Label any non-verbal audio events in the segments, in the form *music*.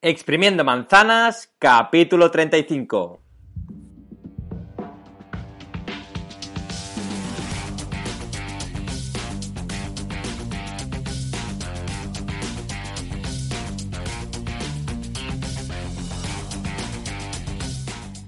Exprimiendo manzanas, capítulo 35.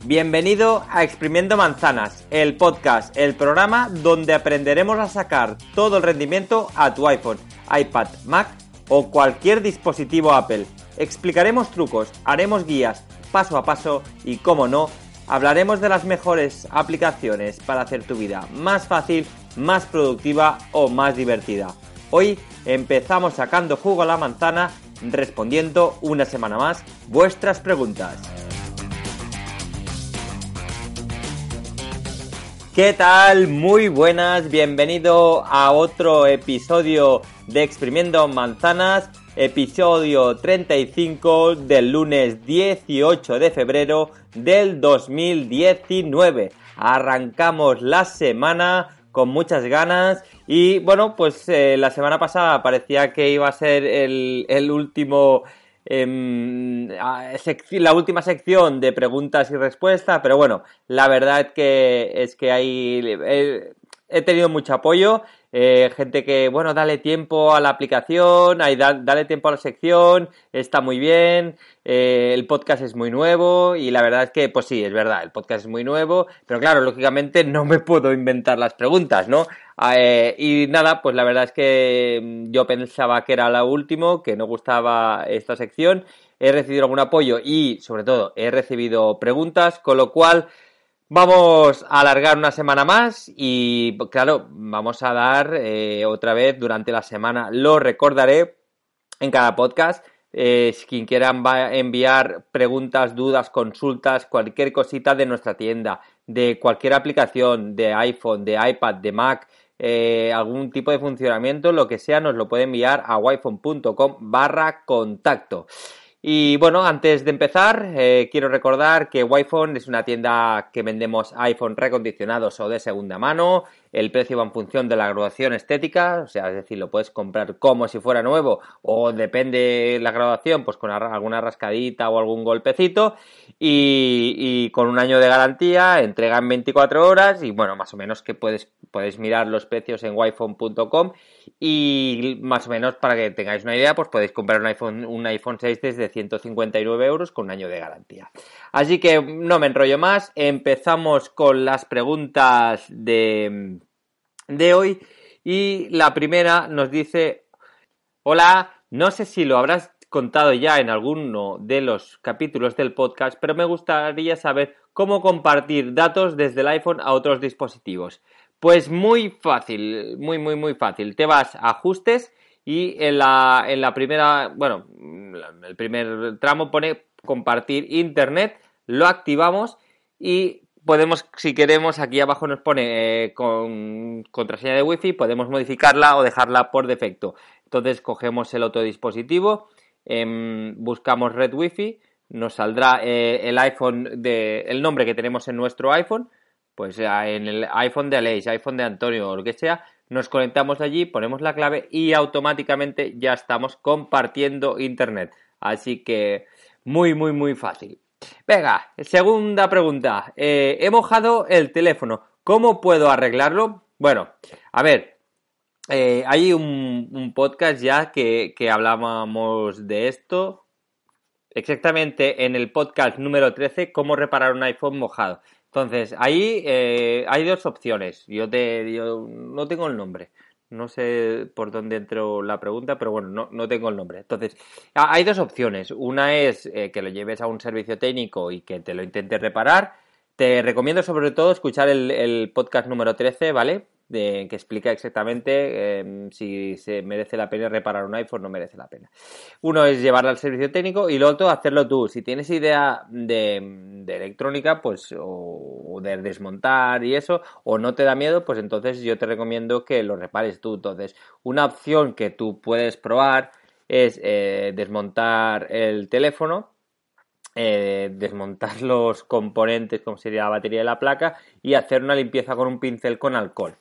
Bienvenido a Exprimiendo Manzanas, el podcast, el programa donde aprenderemos a sacar todo el rendimiento a tu iPhone, iPad, Mac o cualquier dispositivo Apple. Explicaremos trucos, haremos guías paso a paso y, como no, hablaremos de las mejores aplicaciones para hacer tu vida más fácil, más productiva o más divertida. Hoy empezamos sacando jugo a la manzana respondiendo una semana más vuestras preguntas. ¿Qué tal? Muy buenas, bienvenido a otro episodio de Exprimiendo Manzanas, episodio 35 del lunes 18 de febrero del 2019. Arrancamos la semana con muchas ganas y bueno, pues eh, la semana pasada parecía que iba a ser el, el último Em, la última sección de preguntas y respuestas, pero bueno, la verdad que, es que hay, he, tenido mucho apoyo, eh, gente que, bueno, dale tiempo a la aplicación, hay, dale tiempo a la sección, está muy bien, eh, el podcast es muy nuevo y la verdad es que, pues sí, es verdad, el podcast es muy nuevo, pero claro, lógicamente *laughs* no me puedo inventar las preguntas, ¿no? Ah, eh, y nada, pues la verdad es que mm, yo pensaba que era la último, que no gustaba esta sección. He recibido algún apoyo y, sobre todo, he recibido preguntas, con lo cual vamos a alargar una semana más y, claro, vamos a dar eh, otra vez durante la semana, lo recordaré en cada podcast. Eh, quien quiera enviar preguntas, dudas, consultas, cualquier cosita de nuestra tienda, de cualquier aplicación, de iPhone, de iPad, de Mac, eh, algún tipo de funcionamiento, lo que sea, nos lo puede enviar a wiphone.com barra contacto. Y bueno, antes de empezar, eh, quiero recordar que Wi-Fi es una tienda que vendemos iPhone recondicionados o de segunda mano. El precio va en función de la graduación estética, o sea, es decir, lo puedes comprar como si fuera nuevo o depende la graduación, pues con alguna rascadita o algún golpecito. Y, con un año de garantía, entrega en 24 horas y bueno, más o menos que puedes, puedes mirar los precios en wiphone.com y más o menos para que tengáis una idea, pues podéis comprar un iPhone, un iPhone 6 desde 159 euros con un año de garantía. Así que no me enrollo más, empezamos con las preguntas de, de hoy y la primera nos dice, hola, no sé si lo habrás contado ya en alguno de los capítulos del podcast, pero me gustaría saber cómo compartir datos desde el iPhone a otros dispositivos. Pues muy fácil, muy, muy, muy fácil. Te vas a ajustes y en la, en la primera, bueno, el primer tramo pone compartir internet, lo activamos y podemos, si queremos, aquí abajo nos pone eh, con contraseña de wifi, podemos modificarla o dejarla por defecto. Entonces cogemos el otro dispositivo, em, buscamos red wifi, nos saldrá eh, el iPhone de, el nombre que tenemos en nuestro iPhone, pues en el iPhone de Aleix, iPhone de Antonio o lo que sea, nos conectamos allí, ponemos la clave y automáticamente ya estamos compartiendo internet. Así que muy, muy, muy fácil. Venga, segunda pregunta. Eh, he mojado el teléfono. ¿Cómo puedo arreglarlo? Bueno, a ver, eh, hay un, podcast ya que, que hablábamos de esto. Exactamente en el podcast número 13, cómo reparar un iPhone mojado. Entonces, ahí eh, hay dos opciones. Yo, te, yo no tengo el nombre. No sé por dónde entró la pregunta, pero bueno, no, no tengo el nombre. Entonces, hay dos opciones. Una es eh, que lo lleves a un servicio técnico y que te lo intentes reparar. Te recomiendo sobre todo escuchar el, el podcast número 13, ¿vale? De, que explica exactamente em, si se merece la pena reparar un iPhone o no merece la pena. Uno es llevarlo al servicio técnico y lo otro hacerlo tú. Si tienes idea de, electrónica, pues o, de desmontar y eso, o no te da miedo, pues entonces yo te recomiendo que lo repares tú. Entonces, una opción que tú puedes probar es eh, desmontar el teléfono eh, desmontar *laughs* los componentes, como sería la batería de la placa, y hacer una limpieza con un pincel con alcohol.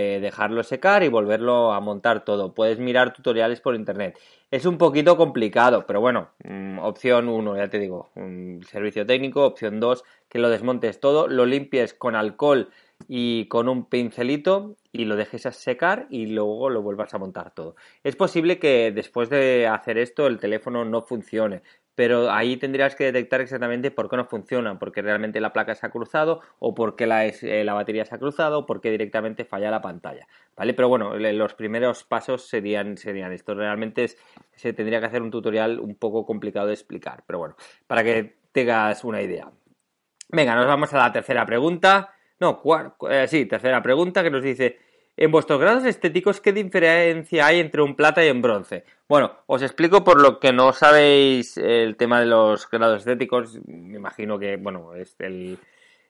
Dejarlo secar y volverlo a montar todo. Puedes mirar tutoriales por internet. Es un poquito complicado, pero bueno, mm, opción 1, ya te digo, un servicio técnico, opción 2, que lo desmontes todo, lo limpies con alcohol y con un pincelito y lo dejes a secar y luego lo vuelvas a montar todo. Es posible que después de hacer esto el teléfono no funcione, pero ahí tendrías que detectar exactamente por qué no funciona, porque realmente la placa se ha cruzado o porque la, eh, la batería se ha cruzado o porque directamente falla la pantalla, ¿vale? Pero bueno, los primeros pasos serían, serían esto. Realmente se tendría que hacer un tutorial un poco complicado de explicar, pero bueno, para que tengas una idea. Venga, nos vamos a la tercera pregunta. No, eh, sí, tercera pregunta que nos dice, en vuestros grados estéticos, ¿qué diferencia hay entre un plata y un bronce? Bueno, os explico por lo que no sabéis el tema de los grados estéticos. Me imagino que, bueno, es el,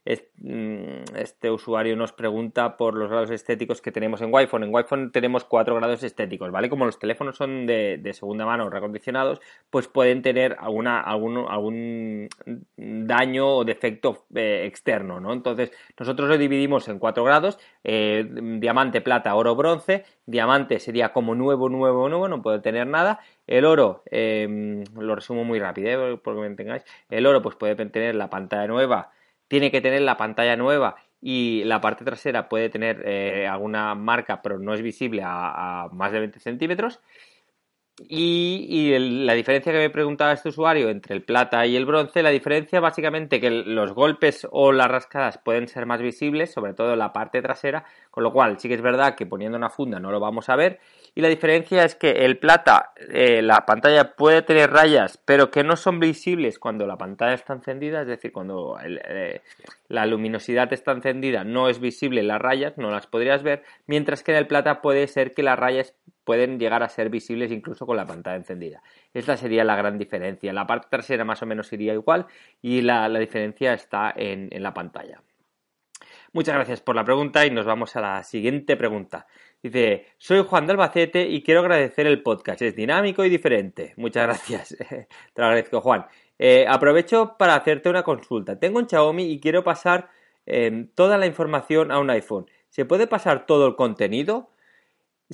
este usuario nos pregunta por los grados estéticos que tenemos en wi En wi tenemos cuatro grados estéticos, ¿vale? Como los teléfonos son de, segunda mano recondicionados, pues pueden tener alguna, algún, algún daño o defecto eh, externo, ¿no? Entonces, nosotros lo dividimos en cuatro grados, eh, diamante, plata, oro, bronce. Diamante sería como nuevo, nuevo, nuevo, no puede tener nada. El oro, em, lo resumo muy rápido, ¿eh? porque me entengáis. El oro, pues puede tener la pantalla nueva, tiene que tener la pantalla nueva y la parte trasera puede tener eh, alguna marca pero no es visible a, más de 20 centímetros. Y, la diferencia que me preguntaba este usuario entre el plata y el bronce, la diferencia básicamente que los golpes o las rascadas pueden ser más visibles, sobre todo en la parte trasera, con lo cual sí que es verdad que poniendo una funda no lo vamos a ver. Y la diferencia es que el plata, eh, la pantalla puede tener rayas, pero que no son visibles cuando la pantalla está encendida, es decir, cuando eh, la luminosidad está encendida no es visible las rayas, no las podrías ver, mientras que en el plata puede ser que las rayas pueden llegar a ser visibles incluso con la pantalla encendida. Esta sería la gran diferencia. La parte trasera más o menos iría igual y la, diferencia está en la pantalla. Muchas gracias por la pregunta y nos vamos a la siguiente pregunta. Dice, soy Juan de Albacete y quiero agradecer el podcast. Es dinámico y diferente. Muchas gracias. *laughs* Te lo agradezco, Juan. Eh, aprovecho para hacerte una consulta. Tengo un Xiaomi y quiero pasar em, toda la información a un iPhone. ¿Se puede pasar todo el contenido?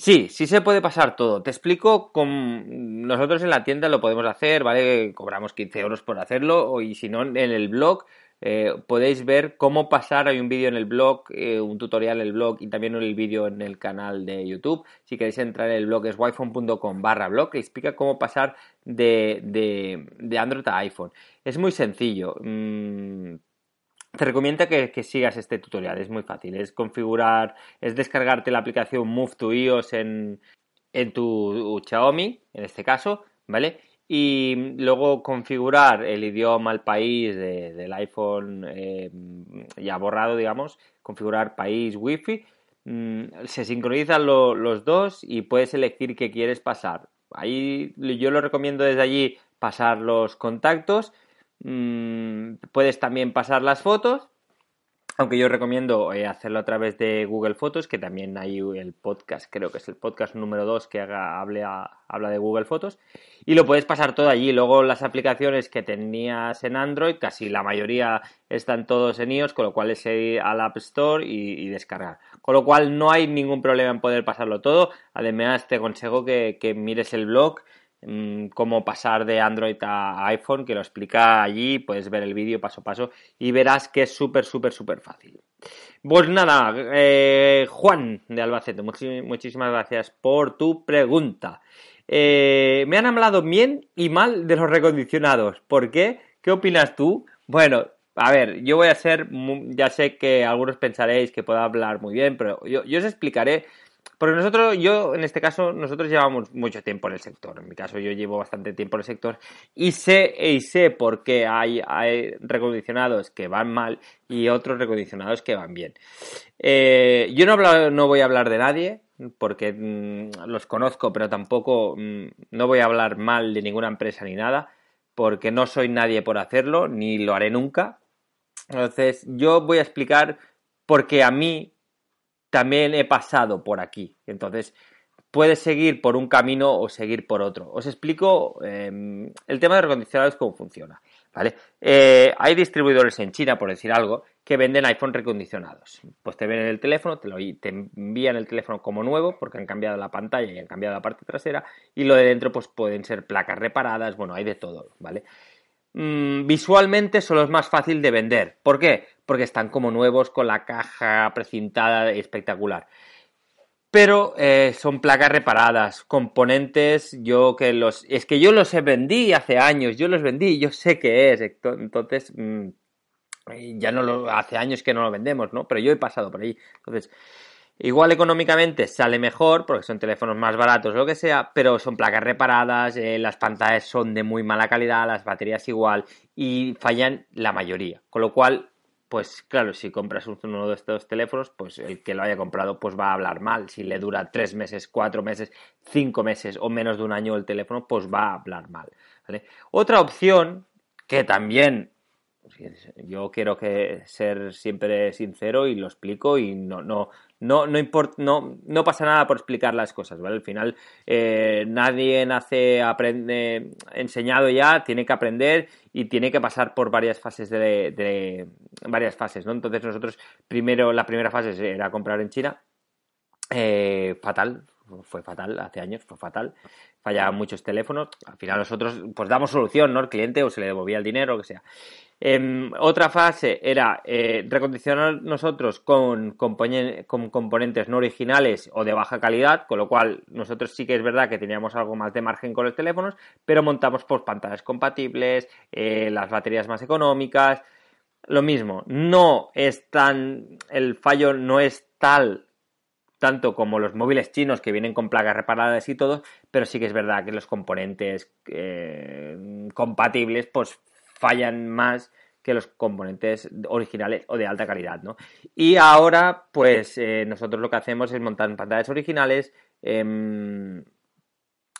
Sí, sí se puede pasar todo. Te explico con nosotros en la tienda lo podemos hacer, ¿vale? Cobramos 15 euros por hacerlo y si no en el blog eh, podéis ver cómo pasar, hay un vídeo en el blog, eh, un tutorial en el blog y también el vídeo en el canal de YouTube. Si queréis entrar en el blog es wiphone.com barra blog que explica cómo pasar de, de, Android a iPhone. Es muy sencillo. Mm, te recomiendo que, sigas este tutorial, es muy fácil. Es configurar, es descargarte la aplicación Move to iOS en, en tu Xiaomi, en este caso, ¿vale? y luego configurar el idioma, el país del iPhone eh, ya borrado, digamos, configurar país wifi, mm, se sincronizan los dos y puedes elegir qué quieres pasar. Ahí yo lo recomiendo desde allí pasar los contactos, mm, puedes también pasar las fotos aunque yo recomiendo eh, hacerlo a través de Google Fotos, que también hay el podcast, creo que es el podcast número 2 que haga, habla de Google Fotos. Y lo puedes pasar todo allí. Luego las aplicaciones que tenías en Android, casi la mayoría están todos en iOS, con lo cual es ir al App Store y, descargar. Con lo cual no hay ningún problema en poder pasarlo todo. Además te aconsejo que mires el blog Mm, cómo pasar de Android a iPhone, que lo explica allí, puedes ver el vídeo paso a paso y verás que es súper, súper, súper fácil. Pues nada, eh, Juan de Albacete, muchísimas gracias por tu pregunta. Eh, me han hablado bien y mal de los recondicionados. ¿Por qué? ¿Qué opinas tú? Bueno, a ver, yo voy a ser, ya sé que algunos pensaréis que puedo hablar muy bien, pero yo, yo os explicaré porque nosotros, yo en este caso, nosotros llevamos mucho tiempo en el sector. En mi caso, yo llevo bastante tiempo en el sector y sé, y sé por qué hay, recondicionados que van mal y otros recondicionados que van bien. Eh, yo no, voy a hablar de nadie, porque mm, los conozco, pero tampoco mm, no voy a hablar mal de ninguna empresa ni nada, porque no soy nadie por hacerlo, ni lo haré nunca. Entonces, yo voy a explicar por qué a mí también he pasado por aquí. Entonces, puedes seguir por un camino o seguir por otro. Os explico em, el tema de recondicionados cómo funciona. ¿vale? Eh, hay distribuidores en China, por decir algo, que venden iPhone recondicionados. Pues te ven el teléfono, te, lo, te envían el teléfono como nuevo porque han cambiado la pantalla y han cambiado la parte trasera y lo de dentro pues pueden ser placas reparadas, bueno, hay de todo, ¿vale? Mm, visualmente son los más fácil de vender. ¿Por qué? Porque están como nuevos con la caja precintada espectacular pero eh, son placas reparadas, componentes, yo que los... Es que yo los vendí hace años, yo los vendí, yo sé qué es, entonces... Mm, ya no lo... Hace años que no lo vendemos, ¿no? Pero yo he pasado por ahí. Entonces, igual económicamente sale mejor, porque son teléfonos más baratos lo que sea, pero son placas reparadas, eh, las pantallas son de muy mala calidad, las baterías igual, y fallan la mayoría. Con lo cual, pues claro, si compras uno de estos teléfonos, pues el que lo haya comprado pues va a hablar mal. Si le dura tres meses, cuatro meses, cinco meses o menos de un año el teléfono, pues va a hablar mal. Otra opción que también yo quiero que ser siempre sincero y lo explico y no, no, no, no, no, pasa nada por explicar las cosas, ¿vale? Al final eh, nadie nace aprende, enseñado ya, tiene que aprender y tiene que pasar por varias fases de, varias fases, ¿no? Entonces nosotros primero, la primera fase era comprar en China, eh, fatal, fue fatal, hace años fue fatal, fallaban muchos teléfonos, al final nosotros pues damos solución, ¿no? El cliente o se le devolvía el dinero, o que sea. Em, otra fase era eh, recondicionar nosotros con, componentes no originales o de baja calidad, con lo cual nosotros sí que es verdad que teníamos algo más de margen con los teléfonos, pero montamos por pantallas compatibles, eh, las baterías más económicas. Lo mismo, no es tan. El fallo no es tal tanto como los móviles chinos que vienen con placas reparadas y todo, pero sí que es verdad que los componentes eh, compatibles pues fallan más que los componentes originales o de alta calidad, ¿no? Y ahora, pues eh, nosotros lo que hacemos es montar pantallas originales, em,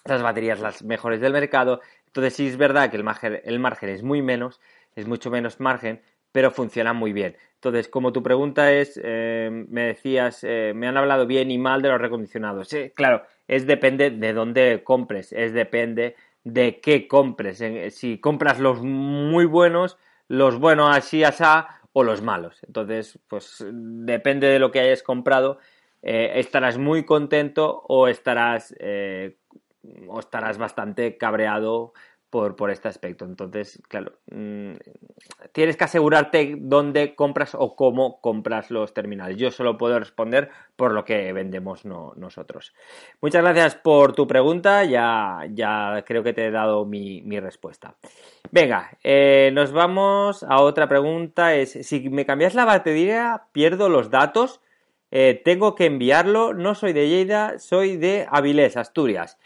las baterías las mejores del mercado. Entonces sí es verdad que el margen, el margen es muy menos, es mucho menos margen, pero funciona muy bien. Entonces, como tu pregunta es, em, me decías, eh, me han hablado bien y mal de los recondicionados. Sí, claro, es depende de dónde compres, es depende de qué compres. Si compras los muy buenos, los buenos así, asá, o los malos. Entonces, pues depende de lo que hayas comprado, eh, estarás muy contento o estarás, eh, o estarás bastante cabreado por, por este aspecto. Entonces, claro, mm, tienes que asegurarte dónde compras o cómo compras los terminales. Yo solo puedo responder por lo que vendemos nosotros. Muchas gracias por tu pregunta, ya, ya creo que te he dado mi, respuesta. Venga, eh, nos vamos a otra pregunta. Es, si me cambias la batería, pierdo los datos. Eh, tengo que enviarlo. No soy de Lleida, soy de Avilés, Asturias.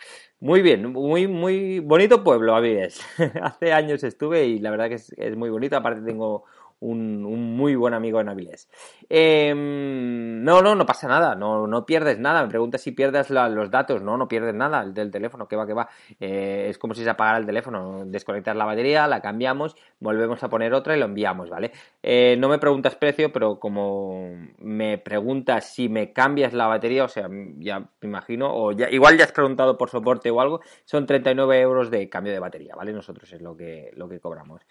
Muy bien, muy, muy bonito pueblo, Avilés. *laughs* Hace años estuve y la verdad que es, muy bonito. Aparte tengo un, muy buen amigo en Avilés. Em, no, no, no pasa nada, no, no pierdes nada. Me preguntas si pierdes los datos. No, no pierdes nada el del teléfono, que va, que va. Eh, es como si se apagara el teléfono. Desconectas la batería, la cambiamos, volvemos a poner otra y lo enviamos, ¿vale? Eh, no me preguntas precio, pero como me preguntas si me cambias la batería, o sea, ya me imagino, o ya, igual ya has preguntado por soporte o algo, son 39 euros de cambio de batería, ¿vale? Nosotros es lo que, lo que cobramos.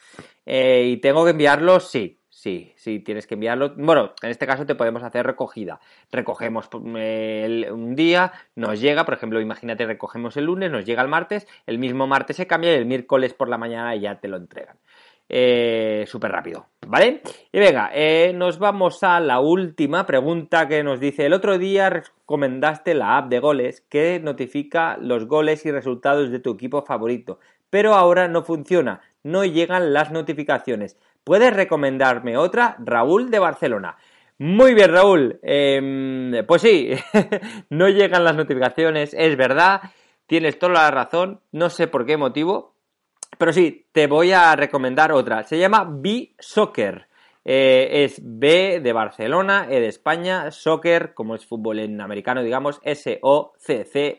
Eh, y tengo que enviarlos, sí, Sí, sí, tienes que enviarlo. Bueno, en este caso te podemos hacer recogida. Recogemos eh, un día, nos llega, por ejemplo, imagínate, recogemos el lunes, nos llega el martes, el mismo martes se cambia y el miércoles por la mañana ya te lo entregan. Eh, Súper rápido, ¿vale? Y venga, eh, nos vamos a la última pregunta que nos dice, el otro día recomendaste la app de goles que notifica los goles y resultados de tu equipo favorito, pero ahora no funciona, no llegan las notificaciones. ¿Puedes recomendarme otra? Raúl de Barcelona. Muy bien, Raúl. Em, pues sí, *laughs* no llegan las notificaciones, es verdad, tienes toda la razón, no sé por qué motivo, pero sí, te voy a recomendar otra. Se llama B-Soccer. Eh, es B de Barcelona, E de España, Soccer, como es fútbol en americano, digamos, S-O-C-C-E-R.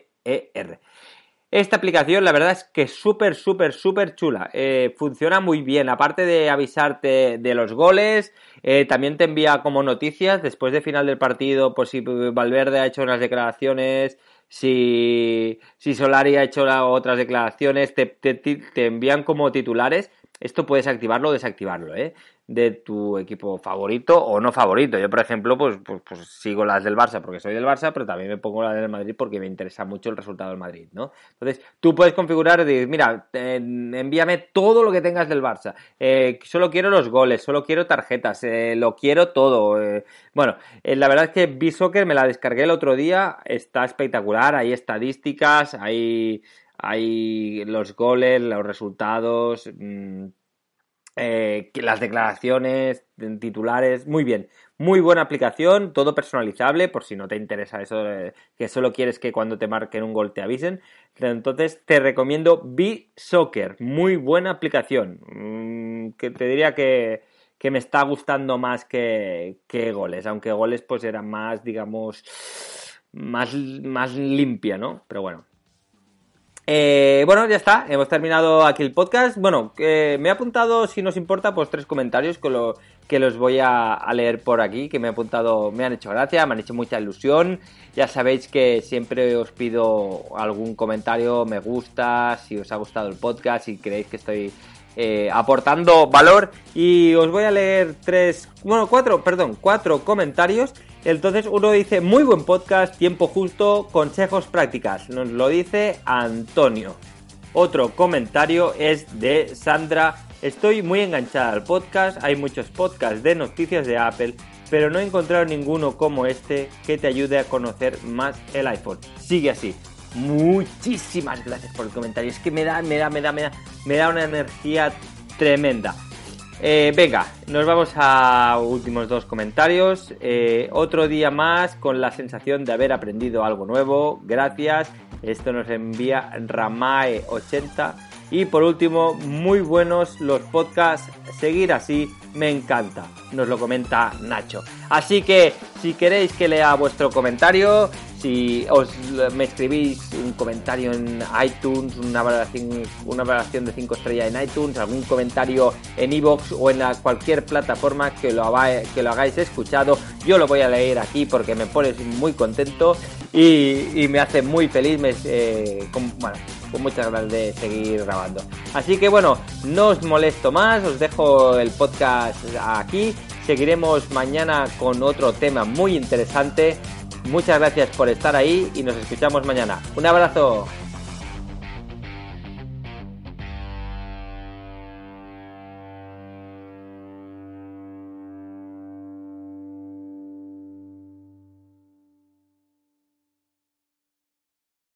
Esta aplicación, la verdad es que es súper, súper, súper chula. Eh, funciona muy bien. Aparte de avisarte de los goles, eh, también te envía como noticias después de final del partido, por si Valverde ha hecho unas declaraciones, si, si Solari ha hecho otras declaraciones, te, te envían como titulares. Esto puedes activarlo o desactivarlo, ¿eh? De tu equipo favorito o no favorito. Yo, por ejemplo, pues, pues, pues, sigo las del Barça porque soy del Barça, pero también me pongo las del Madrid porque me interesa mucho el resultado del Madrid, ¿no? Entonces, tú puedes configurar decir, mira, envíame todo lo que tengas del Barça. Eh, solo quiero los goles, solo quiero tarjetas, eh, lo quiero todo. Eh. Bueno, la verdad es que B-Soccer me la descargué el otro día, está espectacular, hay estadísticas, hay, hay los goles, los resultados... Mm, eh, las declaraciones, titulares, muy bien. Muy buena aplicación, todo personalizable, por si no te interesa eso, que solo quieres que cuando te marquen un gol te avisen. Entonces te recomiendo B-Soccer, muy buena aplicación. Mm, que te diría que, que, me está gustando más que, que goles, aunque goles pues eran más, digamos, más, más limpia, ¿no? Pero bueno, eh, bueno, ya está, hemos terminado aquí el podcast. Bueno, me he apuntado, si nos importa, pues tres comentarios que, lo, que los voy a, leer por aquí, que me he apuntado, me han hecho gracia, me han hecho mucha ilusión. Ya sabéis que siempre os pido algún comentario, me gusta, si os ha gustado el podcast, si creéis que estoy eh, aportando valor. Y os voy a leer tres, bueno, cuatro, perdón, cuatro comentarios entonces uno dice, muy buen podcast, tiempo justo, consejos prácticas. Nos lo dice Antonio. Otro comentario es de Sandra. Estoy muy enganchada al podcast, hay muchos podcasts de noticias de Apple, pero no he encontrado ninguno como este que te ayude a conocer más el iPhone. Sigue así. Muchísimas gracias por el comentario. Es que me da, me da, me da, me da, me da una energía tremenda. Eh, venga, nos vamos a últimos dos comentarios. Eh, otro día más con la sensación de haber aprendido algo nuevo. Gracias. Esto nos envía Ramae80. Y por último, muy buenos los podcasts. Seguir así me encanta. Nos lo comenta Nacho. Así que si queréis que lea vuestro comentario, si os me escribís un comentario en iTunes, una valoración, una valoración de 5 estrellas en iTunes, algún comentario en iVoox o en cualquier plataforma que lo, que lo hagáis escuchado, yo lo voy a leer aquí porque me pone muy contento y, me hace muy feliz, eh, bueno, con muchas ganas de seguir grabando. Así que bueno, no os molesto más, os dejo el podcast aquí. Seguiremos mañana con otro tema muy interesante. Muchas gracias por estar ahí y nos escuchamos mañana. Un abrazo.